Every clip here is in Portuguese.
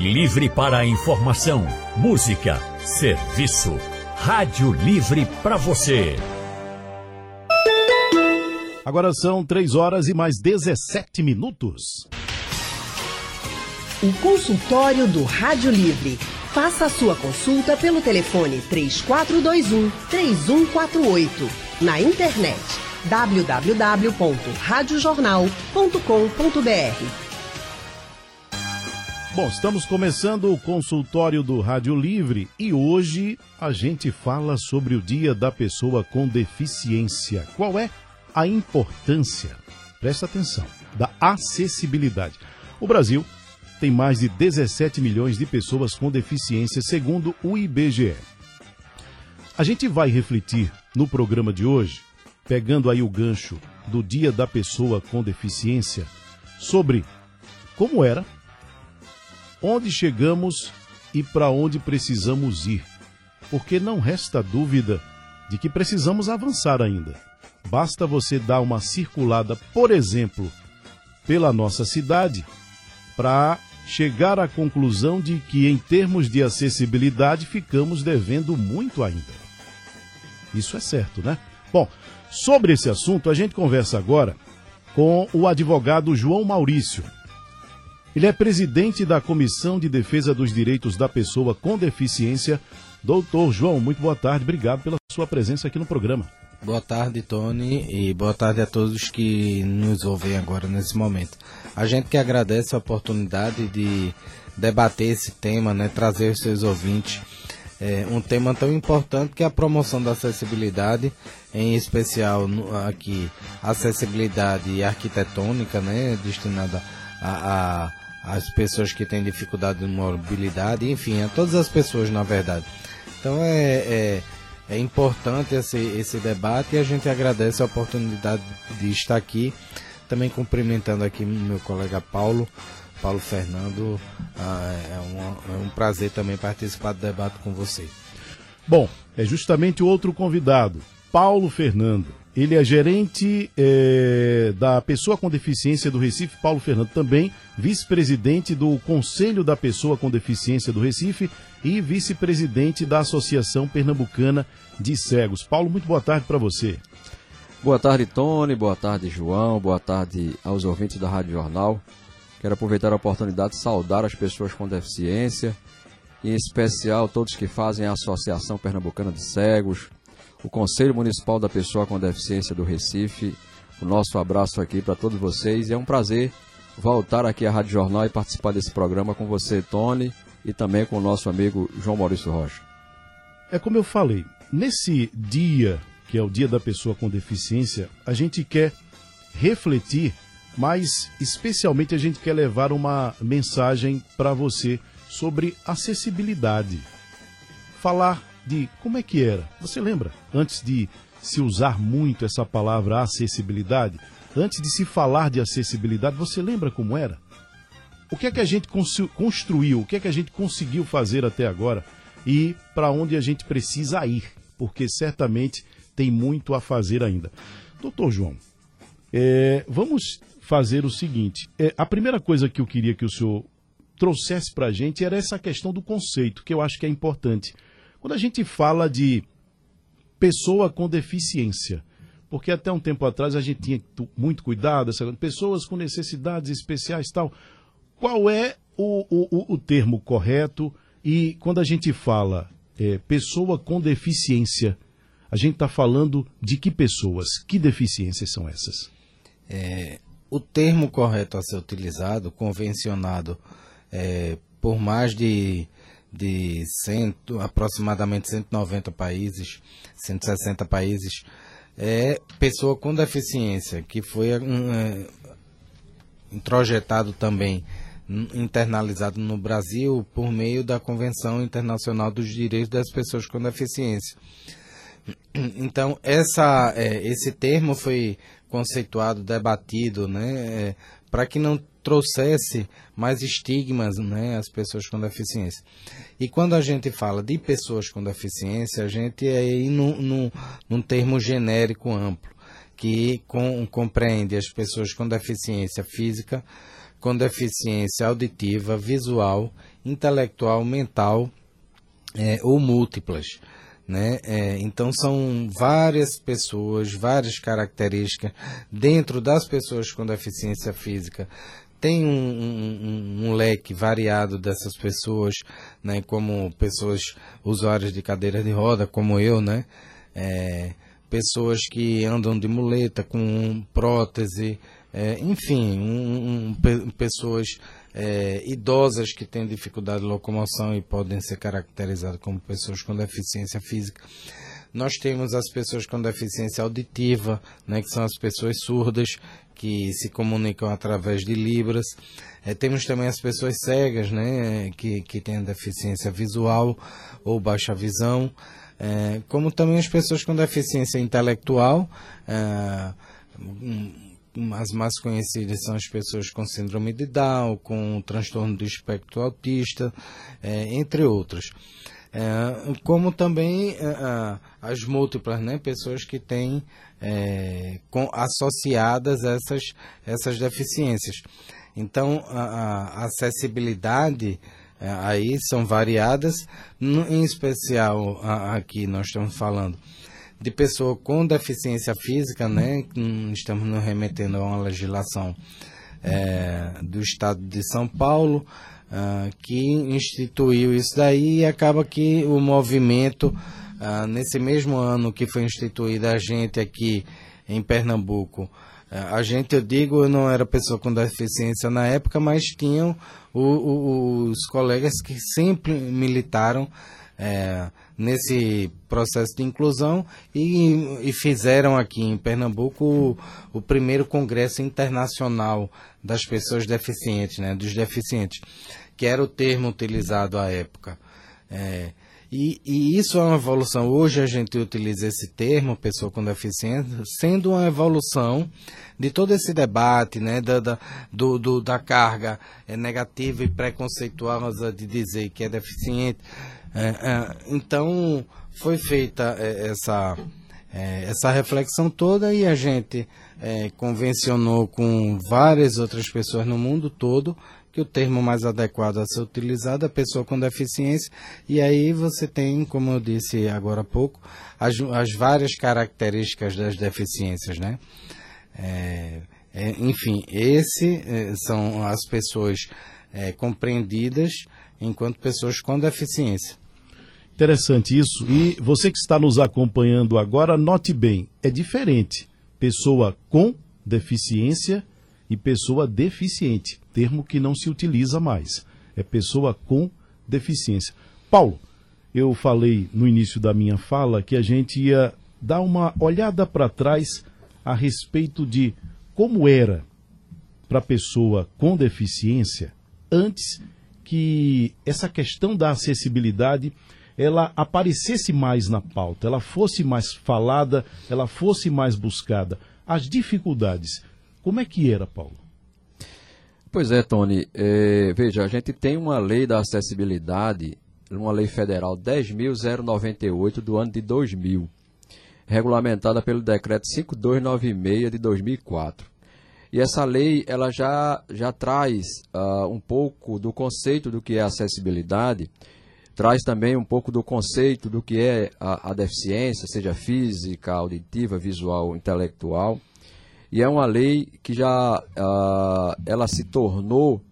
Livre para a informação, música, serviço. Rádio Livre para você. Agora são 3 horas e mais 17 minutos. O consultório do Rádio Livre. Faça a sua consulta pelo telefone 3421 3148. Na internet www.radiojornal.com.br. Bom, estamos começando o consultório do Rádio Livre e hoje a gente fala sobre o Dia da Pessoa com Deficiência. Qual é a importância, presta atenção, da acessibilidade? O Brasil tem mais de 17 milhões de pessoas com deficiência, segundo o IBGE. A gente vai refletir no programa de hoje, pegando aí o gancho do Dia da Pessoa com Deficiência, sobre como era onde chegamos e para onde precisamos ir. Porque não resta dúvida de que precisamos avançar ainda. Basta você dar uma circulada, por exemplo, pela nossa cidade, para chegar à conclusão de que, em termos de acessibilidade, ficamos devendo muito ainda. Isso é certo, né? Bom, sobre esse assunto, a gente conversa agora com o advogado João Maurício. Ele é presidente da Comissão de Defesa dos Direitos da Pessoa com Deficiência. Doutor João, muito boa tarde. Obrigado pela sua presença aqui no programa. Boa tarde, Tony, e boa tarde a todos que nos ouvem agora nesse momento. A gente que agradece a oportunidade de debater esse tema, né, trazer os seus ouvintes é, um tema tão importante que é a promoção da acessibilidade, em especial aqui acessibilidade arquitetônica, né, destinada a, a as pessoas que têm dificuldade de mobilidade, enfim, a todas as pessoas na verdade. Então é, é, é, importante esse, esse debate e a gente agradece a oportunidade de estar aqui. Também cumprimentando aqui meu colega Paulo, Paulo Fernando. Ah, é, um, é um prazer também participar do debate com você. Bom, é justamente o outro convidado, Paulo Fernando. Ele é gerente é, da Pessoa com Deficiência do Recife, Paulo Fernando, também vice-presidente do Conselho da Pessoa com Deficiência do Recife e vice-presidente da Associação Pernambucana de Cegos. Paulo, muito boa tarde para você. Boa tarde, Tony. Boa tarde, João. Boa tarde aos ouvintes da Rádio Jornal. Quero aproveitar a oportunidade de saudar as pessoas com deficiência, em especial todos que fazem a Associação Pernambucana de Cegos, o Conselho Municipal da Pessoa com Deficiência do Recife. O nosso abraço aqui para todos vocês. É um prazer voltar aqui à Rádio Jornal e participar desse programa com você, Tony, e também com o nosso amigo João Maurício Rocha. É como eu falei, nesse dia, que é o Dia da Pessoa com Deficiência, a gente quer refletir, mas especialmente a gente quer levar uma mensagem para você sobre acessibilidade. Falar de como é que era. Você lembra? Antes de se usar muito essa palavra acessibilidade, antes de se falar de acessibilidade, você lembra como era? O que é que a gente construiu? O que é que a gente conseguiu fazer até agora? E para onde a gente precisa ir? Porque certamente tem muito a fazer ainda. Doutor João, é, vamos fazer o seguinte: é, a primeira coisa que eu queria que o senhor trouxesse para a gente era essa questão do conceito, que eu acho que é importante. Quando a gente fala de pessoa com deficiência, porque até um tempo atrás a gente tinha muito cuidado, pessoas com necessidades especiais tal. Qual é o, o, o termo correto? E quando a gente fala é, pessoa com deficiência, a gente está falando de que pessoas? Que deficiências são essas? É, o termo correto a ser utilizado, convencionado é, por mais de de cento, aproximadamente 190 países, 160 países, é pessoa com deficiência, que foi um, é, introjetado também, internalizado no Brasil por meio da Convenção Internacional dos Direitos das Pessoas com Deficiência. Então, essa, é, esse termo foi conceituado, debatido, né, é, para que não trouxesse mais estigmas né, às pessoas com deficiência. E quando a gente fala de pessoas com deficiência, a gente é aí num, num, num termo genérico amplo, que com, compreende as pessoas com deficiência física, com deficiência auditiva, visual, intelectual, mental é, ou múltiplas. Né? É, então são várias pessoas, várias características dentro das pessoas com deficiência física. Tem um, um, um leque variado dessas pessoas, né? como pessoas usuárias de cadeira de roda, como eu, né? É, pessoas que andam de muleta com prótese, é, enfim, um, pessoas é, idosas que têm dificuldade de locomoção e podem ser caracterizadas como pessoas com deficiência física. Nós temos as pessoas com deficiência auditiva, né, que são as pessoas surdas, que se comunicam através de libras. É, temos também as pessoas cegas, né, que, que têm deficiência visual ou baixa visão é, como também as pessoas com deficiência intelectual. É, as mais conhecidas são as pessoas com síndrome de Down, com transtorno do espectro autista, é, entre outras. É, como também é, as múltiplas, né, pessoas que têm é, com, associadas essas, essas deficiências. Então, a, a acessibilidade é, aí são variadas, em especial aqui nós estamos falando de pessoa com deficiência física, né? Estamos nos remetendo a uma legislação é, do Estado de São Paulo uh, que instituiu isso daí e acaba que o movimento uh, nesse mesmo ano que foi instituída a gente aqui em Pernambuco. É, a gente, eu digo, eu não era pessoa com deficiência na época, mas tinham o, o, os colegas que sempre militaram é, nesse processo de inclusão e, e fizeram aqui em Pernambuco o, o, primeiro congresso internacional das pessoas deficientes, né, dos deficientes, que era o termo utilizado à época. É, e, e, isso é uma evolução. Hoje a gente utiliza esse termo, pessoa com deficiência, sendo uma evolução de todo esse debate, né, da, da, do, do, da carga é, negativa e preconceituosa de dizer que é deficiente. É, é, então, foi feita é, essa, é, essa reflexão toda e a gente convencionou com várias outras pessoas no mundo todo que o termo mais adequado a ser utilizado é pessoa com deficiência, e aí você tem, como eu disse agora há pouco, as, as várias características das deficiências, né? É, é, enfim, esse é, são as pessoas compreendidas enquanto pessoas com deficiência. Interessante isso. E você que está nos acompanhando agora, note bem, é diferente. Pessoa com deficiência e pessoa deficiente, termo que não se utiliza mais. É pessoa com deficiência. Paulo, eu falei no início da minha fala que a gente ia dar uma olhada para trás a respeito de como era para pessoa com deficiência antes que essa questão da acessibilidade ela aparecesse mais na pauta, ela fosse mais falada, ela fosse mais buscada. As dificuldades como é que era, Paulo? Pois é, Tony. É, veja, a gente tem uma lei da acessibilidade, uma lei federal 10.098 do ano de 2000, regulamentada pelo decreto 5296 de 2004. E essa lei ela já, já traz uh, um pouco do conceito do que é acessibilidade, traz também um pouco do conceito do que é a, a deficiência, seja física, auditiva, visual, intelectual e é uma lei que já uh, ela se tornou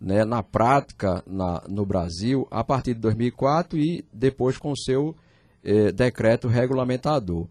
né, na prática na, no Brasil a partir de 2004 e depois com seu eh, decreto regulamentador.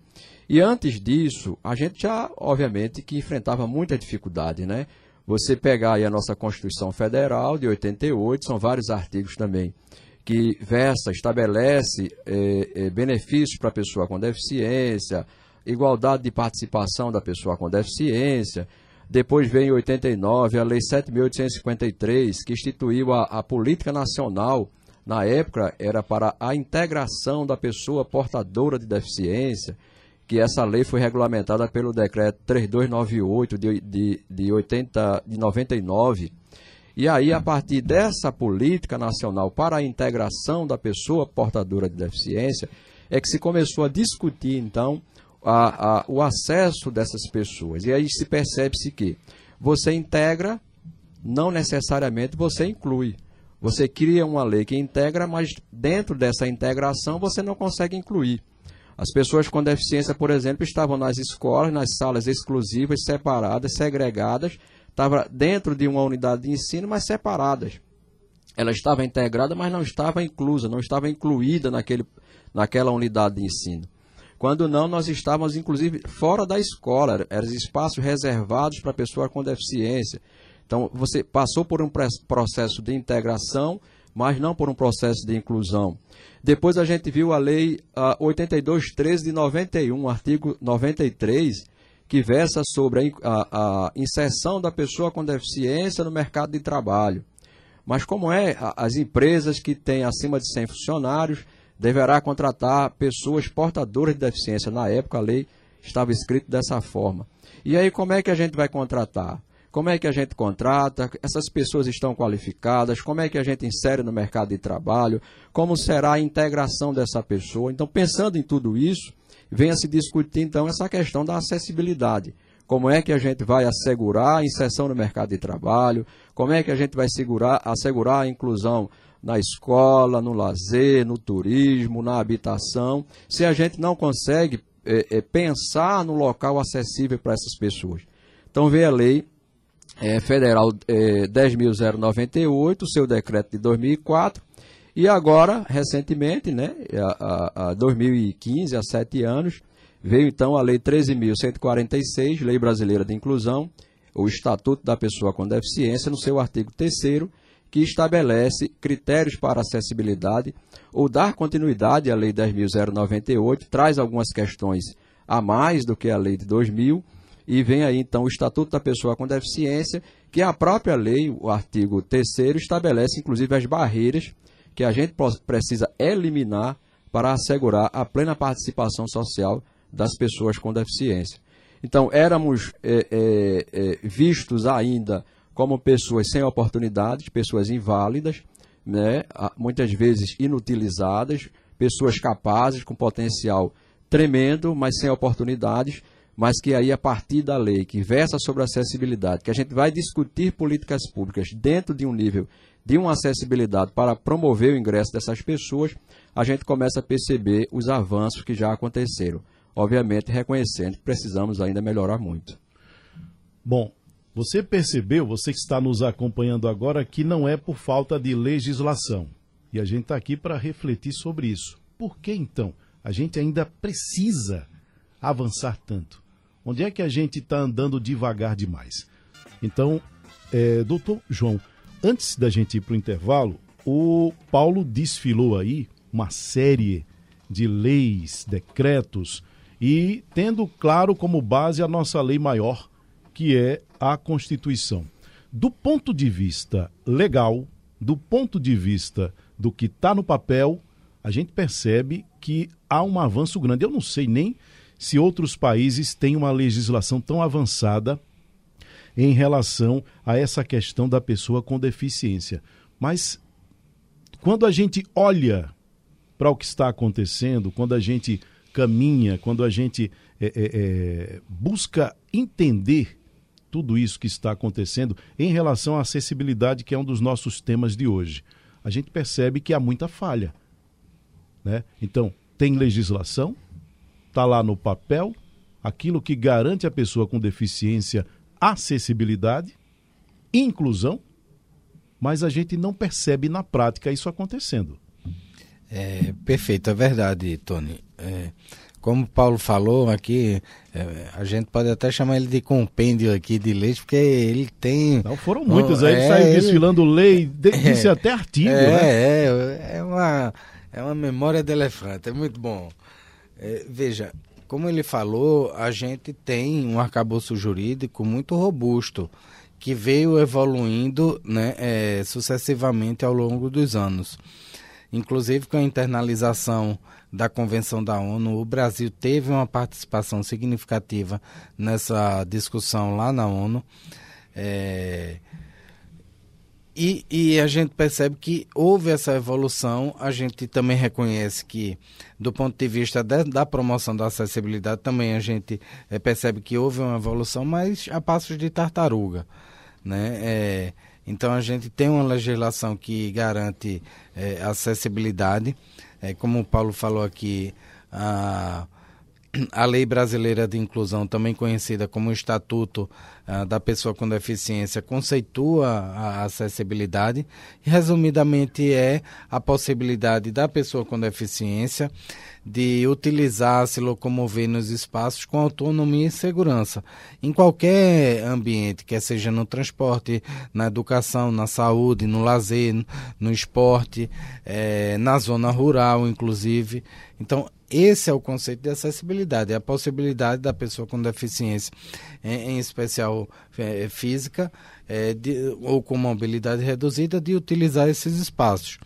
E antes disso, a gente já, obviamente, que enfrentava muita dificuldade, né? Você pegar aí a nossa Constituição Federal de 88, são vários artigos também que versa, estabelece eh, eh, benefícios para a pessoa com deficiência, igualdade de participação da pessoa com deficiência. Depois vem em 89 a Lei 7.853, que instituiu a, a política nacional, na época era para a integração da pessoa portadora de deficiência, que essa lei foi regulamentada pelo decreto 3298 de, de, de, 80, de 99. E aí, a partir dessa política nacional para a integração da pessoa portadora de deficiência, é que se começou a discutir, então, a, a, o acesso dessas pessoas. E aí se percebe-se que você integra não necessariamente você inclui. Você cria uma lei que integra, mas dentro dessa integração você não consegue incluir. As pessoas com deficiência, por exemplo, estavam nas escolas, nas salas exclusivas, separadas, segregadas, estavam dentro de uma unidade de ensino, mas separadas. Ela estava integrada, mas não estava inclusa, não estava incluída naquele, naquela unidade de ensino. Quando não, nós estávamos, inclusive, fora da escola, eram espaços reservados para pessoas com deficiência. Então, você passou por um processo de integração, mas não por um processo de inclusão. Depois a gente viu a Lei uh, 8213 de 91, artigo 93, que versa sobre a, a, inserção da pessoa com deficiência no mercado de trabalho. Mas como é, as empresas que têm acima de 100 funcionários deverá contratar pessoas portadoras de deficiência. Na época a lei estava escrito dessa forma. E aí como é que a gente vai contratar? Como é que a gente contrata? Essas pessoas estão qualificadas? Como é que a gente insere no mercado de trabalho? Como será a integração dessa pessoa? Então, pensando em tudo isso, venha se discutir então essa questão da acessibilidade. Como é que a gente vai assegurar a inserção no mercado de trabalho? Como é que a gente vai segurar, assegurar a inclusão na escola, no lazer, no turismo, na habitação, se a gente não consegue é, é, pensar no local acessível para essas pessoas? Então, vê a lei é, Federal é, 10.098, seu decreto de 2004, e agora, recentemente, né, a, a, a 2015, há sete anos, veio então a Lei 13.146, Lei Brasileira de Inclusão, o Estatuto da Pessoa com Deficiência, no seu artigo 3 que estabelece critérios para acessibilidade ou dar continuidade à Lei 10.098, traz algumas questões a mais do que a Lei de 2000, e vem aí então o Estatuto da Pessoa com Deficiência, que a própria lei, o artigo 3 estabelece inclusive as barreiras que a gente precisa eliminar para assegurar a plena participação social das pessoas com deficiência. Então, éramos é, é, é, vistos ainda como pessoas sem oportunidades, pessoas inválidas, né, muitas vezes inutilizadas, pessoas capazes, com potencial tremendo, mas sem oportunidades, mas que aí a partir da lei que versa sobre acessibilidade, que a gente vai discutir políticas públicas dentro de um nível de uma acessibilidade para promover o ingresso dessas pessoas, a gente começa a perceber os avanços que já aconteceram. Obviamente, reconhecendo que precisamos ainda melhorar muito. Bom, você percebeu, você que está nos acompanhando agora, que não é por falta de legislação. E a gente está aqui para refletir sobre isso. Por que então a gente ainda precisa avançar tanto? Onde é que a gente está andando devagar demais? Então, é, doutor João, antes da gente ir para o intervalo, o Paulo desfilou aí uma série de leis, decretos, e tendo claro como base a nossa lei maior, que é a Constituição. Do ponto de vista legal, do ponto de vista do que está no papel, a gente percebe que há um avanço grande. Eu não sei nem se outros países têm uma legislação tão avançada em relação a essa questão da pessoa com deficiência. Mas quando a gente olha para o que está acontecendo, quando a gente caminha, quando a gente é, é, é, busca entender tudo isso que está acontecendo em relação à acessibilidade, que é um dos nossos temas de hoje, a gente percebe que há muita falha. Né? Então, tem legislação, está lá no papel, aquilo que garante à pessoa com deficiência acessibilidade, inclusão, mas a gente não percebe na prática isso acontecendo. É, perfeito, é verdade, Tony. É, como o Paulo falou aqui, é, a gente pode até chamar ele de compêndio aqui de leite, porque ele tem. Não foram muitos, aí é, ele saiu desfilando lei, disse é, até artigo. É, né? é, é, uma, é uma memória de elefante, é muito bom. É, veja, como ele falou, a gente tem um arcabouço jurídico muito robusto que veio evoluindo né, é, sucessivamente ao longo dos anos inclusive com a internalização da Convenção da ONU, o Brasil teve uma participação significativa nessa discussão lá na ONU. É, e, e, a gente percebe que houve essa evolução, a gente também reconhece que, do ponto de vista de, da promoção da acessibilidade, também a gente é, percebe que houve uma evolução, mas a passos de tartaruga. Né? É, Então a gente tem uma legislação que garante é, acessibilidade, como o Paulo falou aqui, a a Lei Brasileira de Inclusão, também conhecida como Estatuto uh, da Pessoa com Deficiência, conceitua a acessibilidade. Resumidamente, é a possibilidade da pessoa com deficiência de utilizar, se locomover nos espaços com autonomia e segurança, em qualquer ambiente, quer seja no transporte, na educação, na saúde, no lazer, no esporte, eh, na zona rural, inclusive. Então, esse é o conceito de acessibilidade, é a possibilidade da pessoa com deficiência, em, em especial é, física, é, de, ou com mobilidade reduzida, de utilizar esses espaços.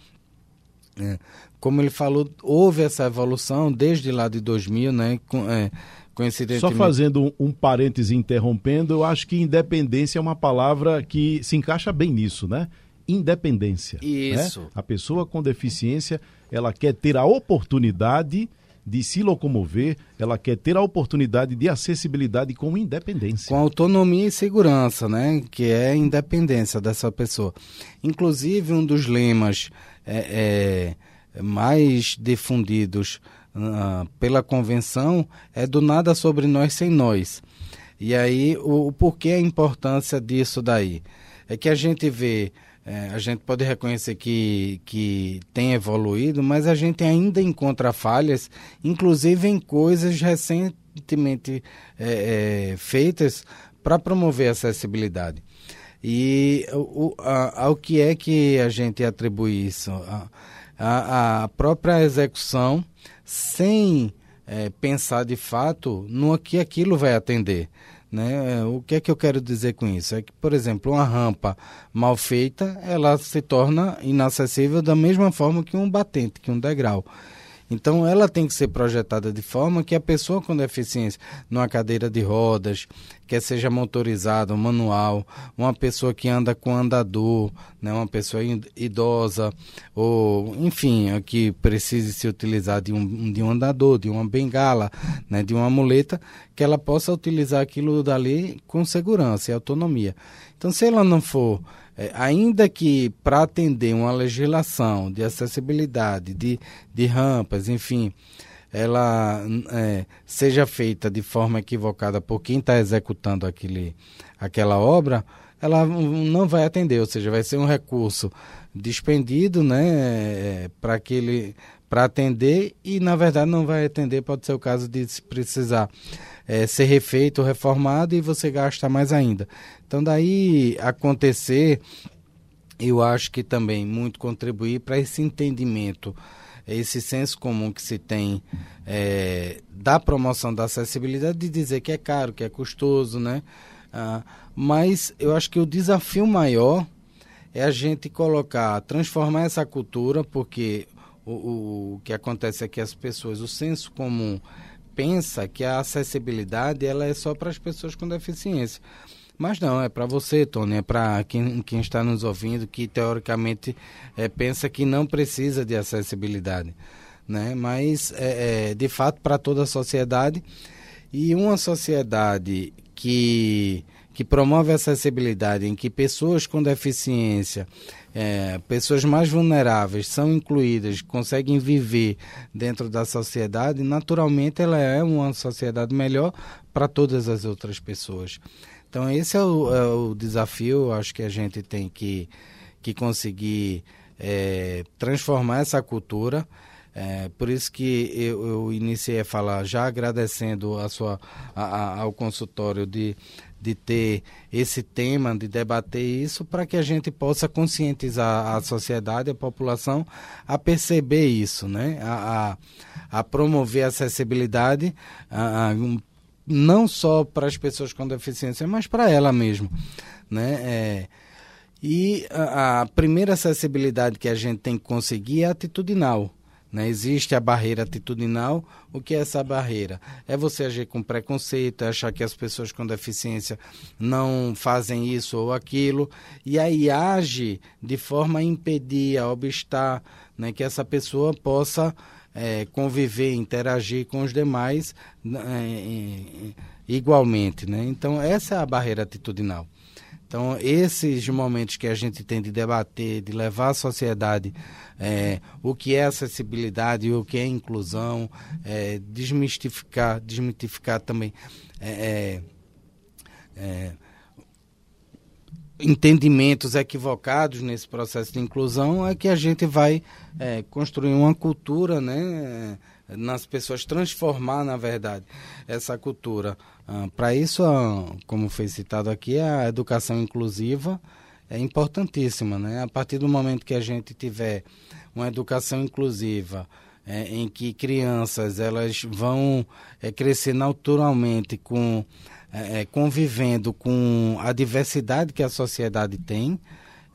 É, como ele falou, houve essa evolução desde lá de 2000, né? Com, é, Só fazendo um, um parêntese interrompendo, eu acho que independência é uma palavra que se encaixa bem nisso, né? Independência. Né? Isso. Né? A pessoa com deficiência, ela quer ter a oportunidade de se locomover, ela quer ter a oportunidade de acessibilidade com independência. Com autonomia e segurança, né? Que é a independência dessa pessoa. Inclusive, um dos lemas é, é, mais difundidos uh, pela convenção é do nada sobre nós sem nós. E aí, o, o porquê a importância disso daí? É que a gente vê é, a gente pode reconhecer que, que tem evoluído, mas a gente ainda encontra falhas, inclusive em coisas recentemente é, é, feitas para promover a acessibilidade. E o, a, ao que é que a gente atribui isso? A, a, própria execução sem é, pensar de fato no que aquilo vai atender. Né? O que é que eu quero dizer com isso? É que, por exemplo, uma rampa mal feita, ela se torna inacessível da mesma forma que um batente, que um degrau. Então, ela tem que ser projetada de forma que a pessoa com deficiência, numa cadeira de rodas, quer seja motorizada manual, uma pessoa que anda com andador, né, uma pessoa idosa, ou enfim, que precise se utilizar de um, de um andador, de uma bengala, né, de uma muleta, que ela possa utilizar aquilo dali com segurança e autonomia. Então, se ela não for é, ainda que para atender uma legislação de acessibilidade, de, de rampas, enfim, ela é, seja feita de forma equivocada por quem está executando aquele, aquela obra, ela não vai atender, ou seja, vai ser um recurso despendido né, é, para aquele para atender e na verdade não vai atender, pode ser o caso de precisar é, ser refeito, reformado e você gasta mais ainda. Então, daí acontecer, eu acho que também muito contribuir para esse entendimento, esse senso comum que se tem é, da promoção da acessibilidade, de dizer que é caro, que é custoso, né? Ah, mas eu acho que o desafio maior é a gente colocar, transformar essa cultura, porque o, o, o que acontece é que as pessoas, o senso comum pensa que a acessibilidade ela é só para as pessoas com deficiência. Mas não, é para você, Tony, é para quem, quem está nos ouvindo que teoricamente é, pensa que não precisa de acessibilidade. Né? Mas, é, é de fato, para toda a sociedade. E uma sociedade que, que promove a acessibilidade, em que pessoas com deficiência é, pessoas mais vulneráveis são incluídas, conseguem viver dentro da sociedade, naturalmente ela é uma sociedade melhor para todas as outras pessoas. Então esse é o, é o, desafio, acho que a gente tem que, que conseguir é, transformar essa cultura. É, por isso que eu, eu, iniciei a falar, já agradecendo a sua, a, a, ao consultório de de ter esse tema, de debater isso, para que a gente possa conscientizar a sociedade, a população, a perceber isso, né? a, a, a promover a acessibilidade, a, a, não só para as pessoas com deficiência, mas para ela mesmo. Né? É, e a, a primeira acessibilidade que a gente tem que conseguir é atitudinal. Né? Existe a barreira atitudinal. O que é essa barreira? É você agir com preconceito, é achar que as pessoas com deficiência não fazem isso ou aquilo, e aí age de forma a impedir, a obstar né, que essa pessoa possa é, conviver, interagir com os demais é, igualmente. Né? Então, essa é a barreira atitudinal. Então, esses momentos que a gente tem de debater, de levar à sociedade é, o que é acessibilidade, o que é inclusão, é, desmistificar, desmitificar também é, é, é entendimentos equivocados nesse processo de inclusão, é que a gente vai é, construir uma cultura, né? nas pessoas, transformar, na verdade, essa cultura. Ah, Para isso, ah, como foi citado aqui, a educação inclusiva é importantíssima. Né? A partir do momento que a gente tiver uma educação inclusiva, é, em que crianças elas vão é, crescer naturalmente com é, é convivendo com a diversidade que a sociedade tem,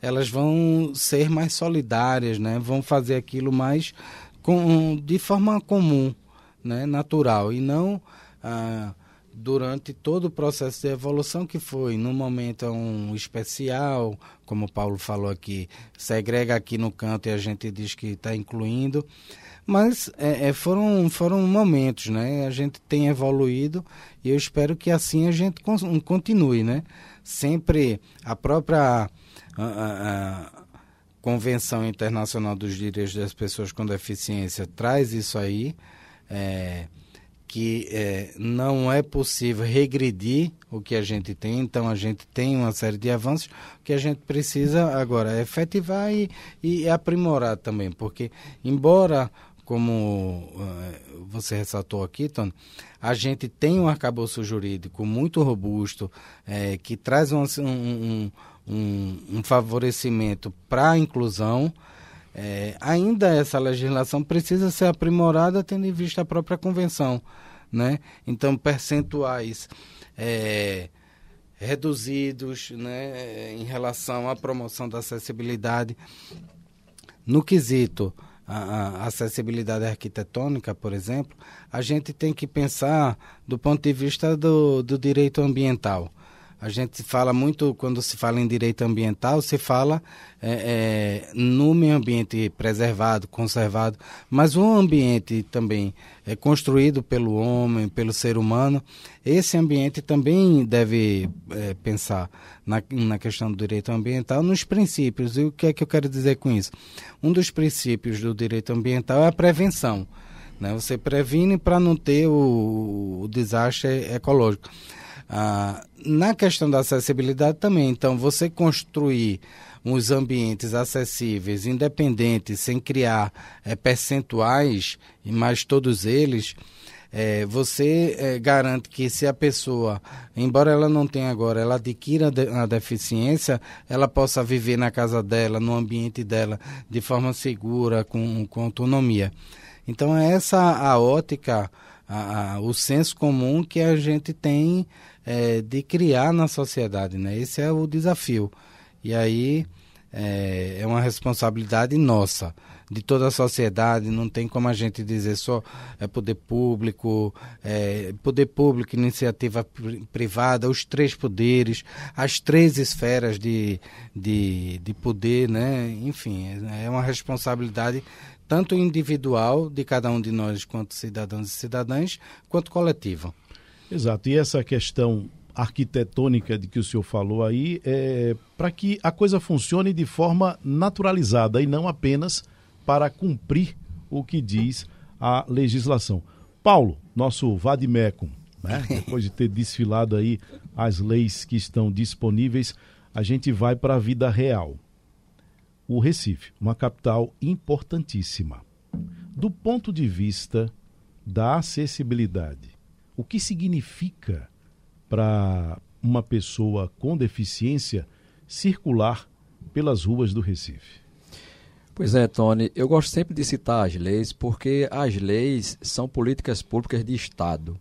elas vão ser mais solidárias, né? Vão fazer aquilo mais com, de forma comum, né, natural, e não ah, durante todo o processo de evolução que foi, no momento um especial, como o Paulo falou aqui, segrega aqui no canto e a gente diz que está incluindo, mas é, é, foram, foram momentos, né? A gente tem evoluído e eu espero que assim a gente continue, né? Sempre a própria a, a, Convenção Internacional dos Direitos das Pessoas com Deficiência traz isso aí, é, que é, não é possível regredir o que a gente tem, então a gente tem uma série de avanços que a gente precisa agora efetivar e, e aprimorar também, porque embora como uh, você ressaltou aqui, Tony, a gente tem um arcabouço jurídico muito robusto, é, que traz um, um, um, um favorecimento para a inclusão, é, ainda essa legislação precisa ser aprimorada tendo em vista a própria convenção. Né? Então, percentuais é, reduzidos né, em relação à promoção da acessibilidade. No quesito a, a acessibilidade arquitetônica, por exemplo, a gente tem que pensar do ponto de vista do, do direito ambiental. A gente fala muito, quando se fala em direito ambiental, se fala é, é, no meio ambiente preservado, conservado, mas o ambiente também é construído pelo homem, pelo ser humano. Esse ambiente também deve é, pensar na, na questão do direito ambiental, nos princípios. E o que é que eu quero dizer com isso? Um dos princípios do direito ambiental é a prevenção. Né? Você previne para não ter o, o desastre ecológico. Ah, na questão da acessibilidade também, então, você construir uns ambientes acessíveis, independentes, sem criar é, percentuais, mais todos eles, é, você é, garante que se a pessoa, embora ela não tenha agora, ela adquira a deficiência, ela possa viver na casa dela, no ambiente dela, de forma segura, com, com autonomia. Então, é essa a ótica, a, a, o senso comum que a gente tem é, de criar na sociedade, né? Esse é o desafio. E aí é, é, uma responsabilidade nossa, de toda a sociedade, não tem como a gente dizer só é poder público, é, poder público, iniciativa privada, os três poderes, as três esferas de, de, de poder, né? Enfim, é uma responsabilidade tanto individual de cada um de nós, quanto cidadãos e cidadãs, quanto coletiva. Exato. E essa questão arquitetônica de que o senhor falou aí é para que a coisa funcione de forma naturalizada e não apenas para cumprir o que diz a legislação. Paulo, nosso vademecum, né? depois de ter desfilado aí as leis que estão disponíveis, a gente vai para a vida real. O Recife, uma capital importantíssima. Do ponto de vista da acessibilidade, o que significa para uma pessoa com deficiência circular pelas ruas do Recife? Pois é, Tony, eu gosto sempre de citar as leis porque as leis são políticas públicas de Estado.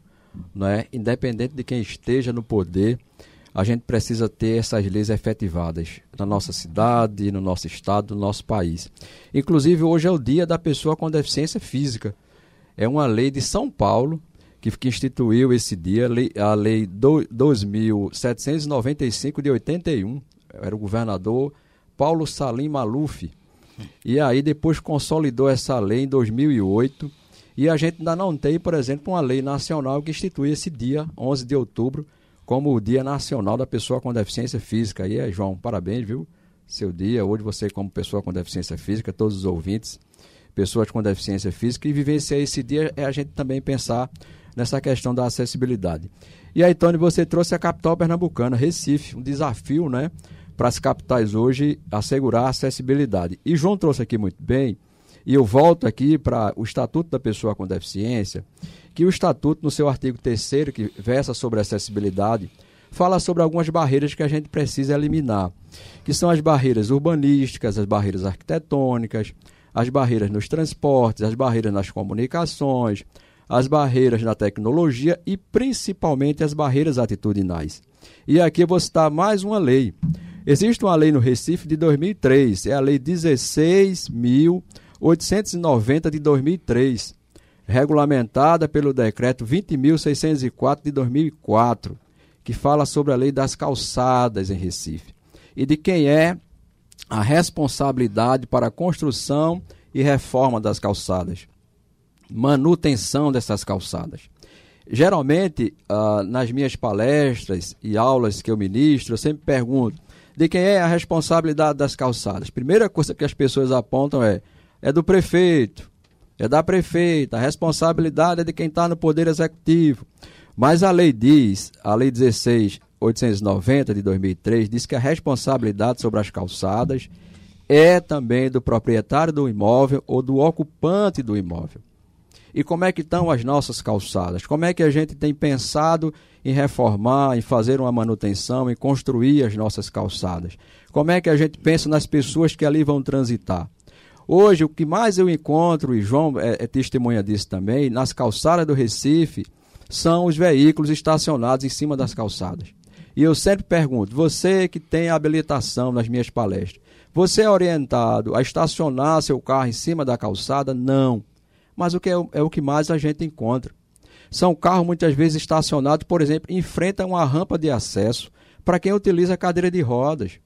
Não é? Independente de quem esteja no poder, a gente precisa ter essas leis efetivadas na nossa cidade, no nosso estado, no nosso país. Inclusive, hoje é o dia da pessoa com deficiência física. É uma lei de São Paulo que, instituiu esse dia, a Lei 2.795 de 81, era o governador Paulo Salim Maluf. E aí depois consolidou essa lei em 2008 e a gente ainda não tem, por exemplo, uma lei nacional que institui esse dia, 11 de outubro, como o Dia Nacional da Pessoa com Deficiência Física. E aí, João, parabéns, viu? Seu dia, hoje você como pessoa com deficiência física, todos os ouvintes, pessoas com deficiência física, e vivenciar esse dia é a gente também pensar nessa questão da acessibilidade. E aí, Tony, você trouxe a capital pernambucana, Recife, um desafio, né? Para as capitais hoje assegurar a acessibilidade. E João trouxe aqui muito bem, e eu volto aqui para o Estatuto da Pessoa com Deficiência, que o Estatuto, no seu artigo 3, que versa sobre acessibilidade, fala sobre algumas barreiras que a gente precisa eliminar, que são as barreiras urbanísticas, as barreiras arquitetônicas, as barreiras nos transportes, as barreiras nas comunicações, as barreiras na tecnologia e principalmente as barreiras atitudinais. E aqui eu vou citar mais uma lei. Existe uma lei no Recife de 2003, é a Lei 16.890 de 2003, regulamentada pelo Decreto 20.604 de 2004, que fala sobre a Lei das Calçadas em Recife e de quem é a responsabilidade para a construção e reforma das calçadas manutenção dessas calçadas. Geralmente, ah, nas minhas palestras e aulas que eu ministro, eu sempre pergunto de quem é a responsabilidade das calçadas. Primeira coisa que as pessoas apontam é: é do prefeito, é da prefeita, a responsabilidade é de quem está no Poder Executivo. Mas a lei diz, a Lei 16.890 de 2003, diz que a responsabilidade sobre as calçadas é também do proprietário do imóvel ou do ocupante do imóvel. E como é que estão as nossas calçadas? Como é que a gente tem pensado em reformar, em fazer uma manutenção, em construir as nossas calçadas? Como é que a gente pensa nas pessoas que ali vão transitar? Hoje, o que mais eu encontro, e João é, é testemunha disso também, nas calçadas do Recife, são os veículos estacionados em cima das calçadas. E eu sempre pergunto: você que tem habilitação nas minhas palestras, você é orientado a estacionar seu carro em cima da calçada? Não mas o que é, é o que mais a gente encontra. São carros muitas vezes estacionados, por exemplo, em frente a uma rampa de acesso para quem utiliza cadeira de rodas.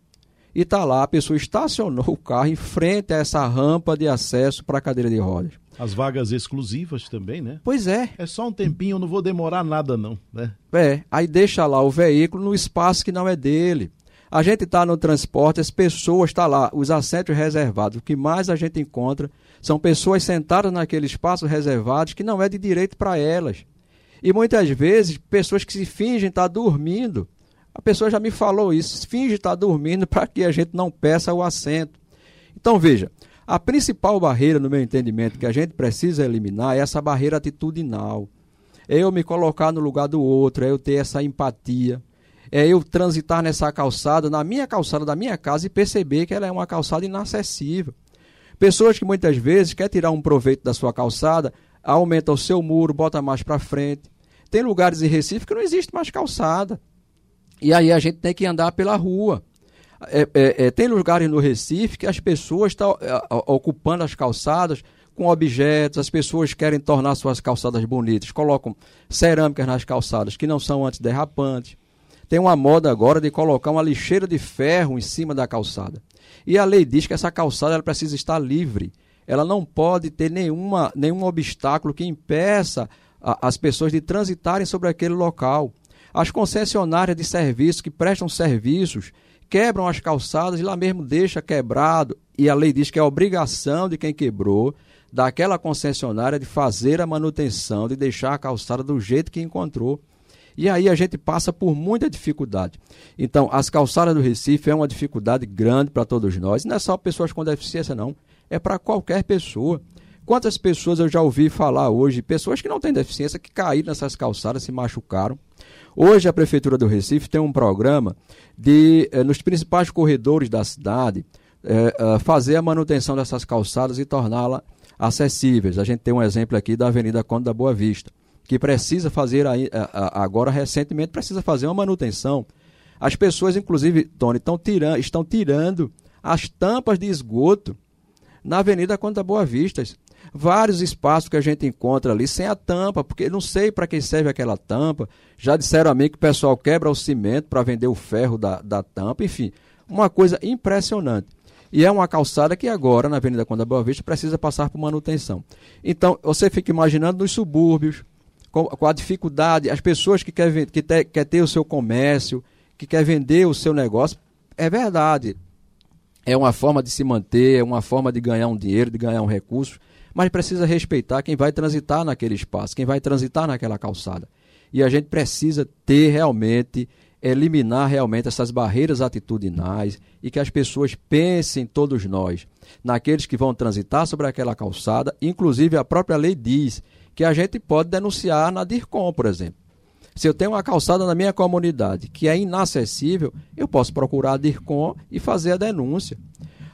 E está lá, a pessoa estacionou o carro em frente a essa rampa de acesso para a cadeira de rodas. As vagas exclusivas também, né? Pois é. É só um tempinho, eu não vou demorar nada não, né? É, aí deixa lá o veículo no espaço que não é dele. A gente está no transporte, as pessoas estão tá lá, os assentos reservados. O que mais a gente encontra são pessoas sentadas naquele espaço reservado que não é de direito para elas. E muitas vezes, pessoas que se fingem estar dormindo. A pessoa já me falou isso, finge estar dormindo para que a gente não peça o assento. Então, veja, a principal barreira, no meu entendimento, que a gente precisa eliminar é essa barreira atitudinal. É eu me colocar no lugar do outro, é eu ter essa empatia, é eu transitar nessa calçada, na minha calçada da minha casa e perceber que ela é uma calçada inacessível. Pessoas que muitas vezes quer tirar um proveito da sua calçada, aumenta o seu muro, bota mais para frente. Tem lugares em Recife que não existe mais calçada. E aí a gente tem que andar pela rua. É, é, é, tem lugares no Recife que as pessoas estão é, ocupando as calçadas com objetos, as pessoas querem tornar suas calçadas bonitas, colocam cerâmicas nas calçadas que não são antiderrapantes. Tem uma moda agora de colocar uma lixeira de ferro em cima da calçada. E a lei diz que essa calçada ela precisa estar livre. Ela não pode ter nenhuma, nenhum obstáculo que impeça a, as pessoas de transitarem sobre aquele local. As concessionárias de serviços que prestam serviços quebram as calçadas e lá mesmo deixa quebrado. E a lei diz que é obrigação de quem quebrou daquela concessionária de fazer a manutenção, de deixar a calçada do jeito que encontrou. E aí a gente passa por muita dificuldade. Então, as calçadas do Recife é uma dificuldade grande para todos nós. Não é só pessoas com deficiência, não. É para qualquer pessoa. Quantas pessoas eu já ouvi falar hoje, pessoas que não têm deficiência, que caíram nessas calçadas, se machucaram. Hoje a Prefeitura do Recife tem um programa de, eh, nos principais corredores da cidade, eh, eh, fazer a manutenção dessas calçadas e torná-las acessíveis. A gente tem um exemplo aqui da Avenida Conde da Boa Vista que precisa fazer agora recentemente precisa fazer uma manutenção. As pessoas, inclusive, Tony, estão tirando, estão tirando as tampas de esgoto na Avenida Conta Boa Vistas. Vários espaços que a gente encontra ali sem a tampa, porque não sei para quem serve aquela tampa. Já disseram a mim que o pessoal quebra o cimento para vender o ferro da, da tampa, enfim, uma coisa impressionante. E é uma calçada que agora, na Avenida Conta Boa Vista, precisa passar por manutenção. Então, você fica imaginando nos subúrbios, com, a dificuldade, as pessoas que querem que ter, quer ter o seu comércio, que quer vender o seu negócio, é verdade. É uma forma de se manter, é uma forma de ganhar um dinheiro, de ganhar um recurso, mas precisa respeitar quem vai transitar naquele espaço, quem vai transitar naquela calçada. E a gente precisa ter realmente, eliminar realmente essas barreiras atitudinais e que as pessoas pensem, todos nós, naqueles que vão transitar sobre aquela calçada. Inclusive, a própria lei diz que a gente pode denunciar na DIRCOM, por exemplo. Se eu tenho uma calçada na minha comunidade que é inacessível, eu posso procurar a DIRCOM e fazer a denúncia.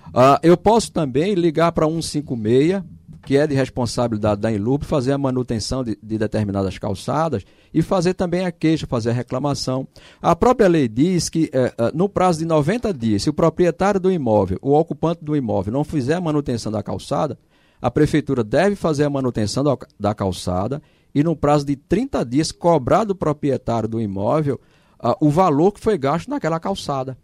Uh, eu posso também ligar para 156 que é de responsabilidade da Inlub, fazer a manutenção de, de, determinadas calçadas e fazer também a queixa, fazer a reclamação. A própria lei diz que eh, eh, no prazo de 90 dias, se o proprietário do imóvel, o ocupante do imóvel, não fizer a manutenção da calçada, a prefeitura deve fazer a manutenção da, da calçada e no prazo de 30 dias cobrar do proprietário do imóvel uh, o valor que foi gasto naquela calçada.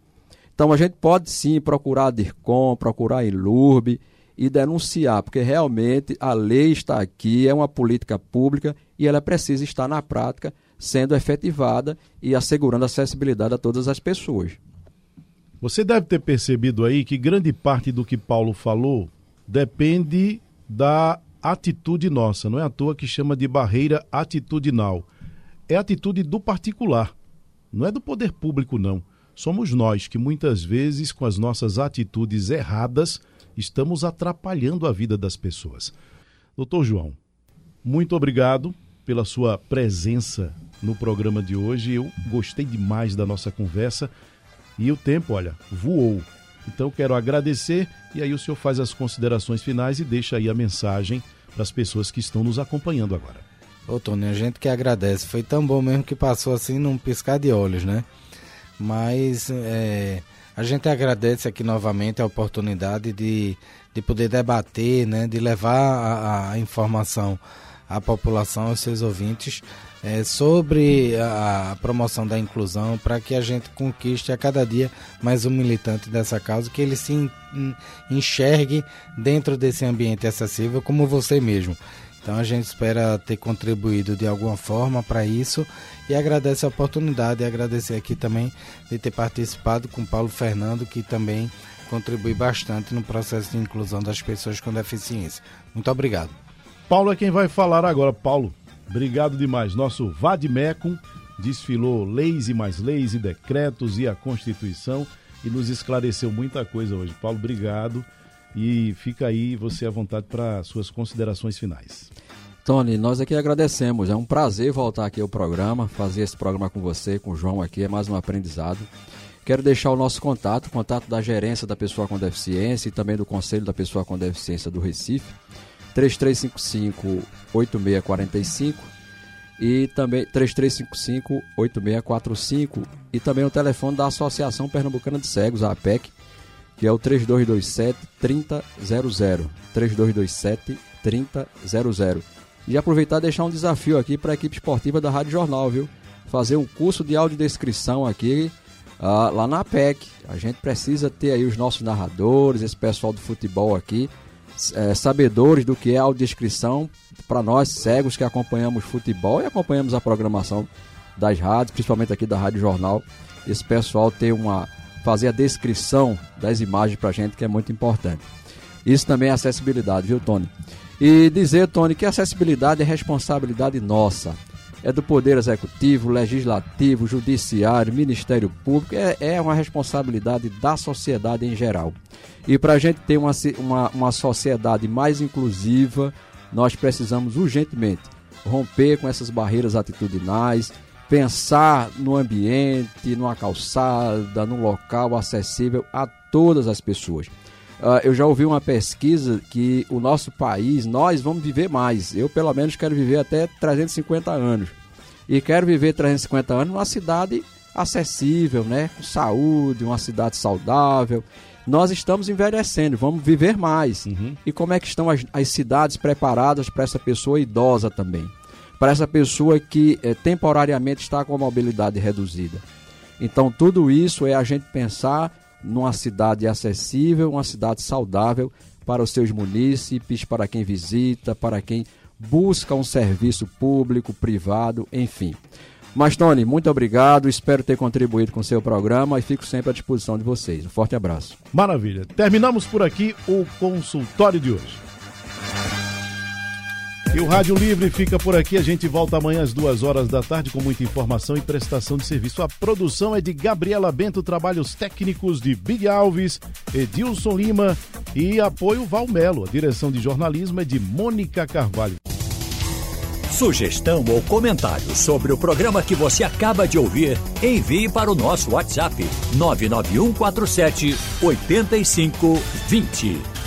Então a gente pode sim procurar a DIRCOM, procurar a ILURB, e denunciar, porque realmente a lei está aqui, é uma política pública e ela precisa estar na prática, sendo efetivada e assegurando acessibilidade a todas as pessoas. Você deve ter percebido aí que grande parte do que Paulo falou depende da atitude nossa, não é à toa que chama de barreira atitudinal. É atitude do particular, não é do poder público, não. Somos nós que muitas vezes, com as nossas atitudes erradas, estamos atrapalhando a vida das pessoas. Doutor João, muito obrigado pela sua presença no programa de hoje. Eu gostei demais da nossa conversa e o tempo, olha, voou. Então quero agradecer e aí o senhor faz as considerações finais e deixa aí a mensagem para as pessoas que estão nos acompanhando agora. Ô Tony, a gente que agradece. Foi tão bom mesmo que passou assim num piscar de olhos, né? Mas é, a gente agradece aqui novamente a oportunidade de, de poder debater, né, de levar a, a informação à população, aos seus ouvintes, é, sobre a, promoção da inclusão, para que a gente conquiste a cada dia mais um militante dessa causa, que ele se enxergue dentro desse ambiente acessível como você mesmo. Então a gente espera ter contribuído de alguma forma para isso e agradece a oportunidade e agradecer aqui também de ter participado com Paulo Fernando, que também contribui bastante no processo de inclusão das pessoas com deficiência. Muito obrigado. Paulo é quem vai falar agora. Paulo, obrigado demais. Nosso Vadmecum desfilou leis e mais leis e decretos e a Constituição e nos esclareceu muita coisa hoje. Paulo, obrigado. E fica aí você à vontade para suas considerações finais. Tony, nós aqui agradecemos. É um prazer voltar aqui ao programa, fazer esse programa com você, com o João aqui, é mais um aprendizado. Quero deixar o nosso contato, contato da gerência da pessoa com deficiência e também do Conselho da Pessoa com Deficiência do Recife, 3355-8645 e também 3355-8645 e também o telefone da Associação Pernambucana de Cegos, a APEC, que é o 3227 3000. 3227 3000. E aproveitar e deixar um desafio aqui para a equipe esportiva da Rádio Jornal, viu? Fazer um curso de audiodescrição aqui uh, lá na APEC. A gente precisa ter aí os nossos narradores, esse pessoal do futebol aqui, é, sabedores do que é audiodescrição para nós cegos que acompanhamos futebol e acompanhamos a programação das rádios, principalmente aqui da Rádio Jornal. Esse pessoal ter uma fazer a descrição das imagens para a gente, que é muito importante. Isso também é acessibilidade, viu, Tony? E dizer, Tony, que acessibilidade é responsabilidade nossa. É do Poder Executivo, Legislativo, Judiciário, Ministério Público, é, é uma responsabilidade da sociedade em geral. E para a gente ter uma, uma, uma sociedade mais inclusiva, nós precisamos urgentemente romper com essas barreiras atitudinais, pensar no ambiente, numa calçada, num local acessível a todas as pessoas. Uh, eu já ouvi uma pesquisa que o nosso país, nós vamos viver mais. Eu, pelo menos, quero viver até 350 anos. E quero viver 350 anos numa cidade acessível, né? Com saúde, uma cidade saudável. Nós estamos envelhecendo, vamos viver mais. Uhum. E como é que estão as, as cidades preparadas para essa pessoa idosa também? para essa pessoa que é, temporariamente está com a mobilidade reduzida. Então, tudo isso é a gente pensar numa cidade acessível, uma cidade saudável para os seus munícipes, para quem visita, para quem busca um serviço público, privado, enfim. Mas, Tony, muito obrigado. Espero ter contribuído com o seu programa e fico sempre à disposição de vocês. Um forte abraço. Maravilha. Terminamos por aqui o consultório de hoje. E o Rádio Livre fica por aqui. A gente volta amanhã às duas horas da tarde com muita informação e prestação de serviço. A produção é de Gabriela Bento, trabalhos técnicos de Big Alves, Edilson Lima e apoio Valmelo. A direção de jornalismo é de Mônica Carvalho. Sugestão ou comentário sobre o programa que você acaba de ouvir, envie para o nosso WhatsApp 99147 8520.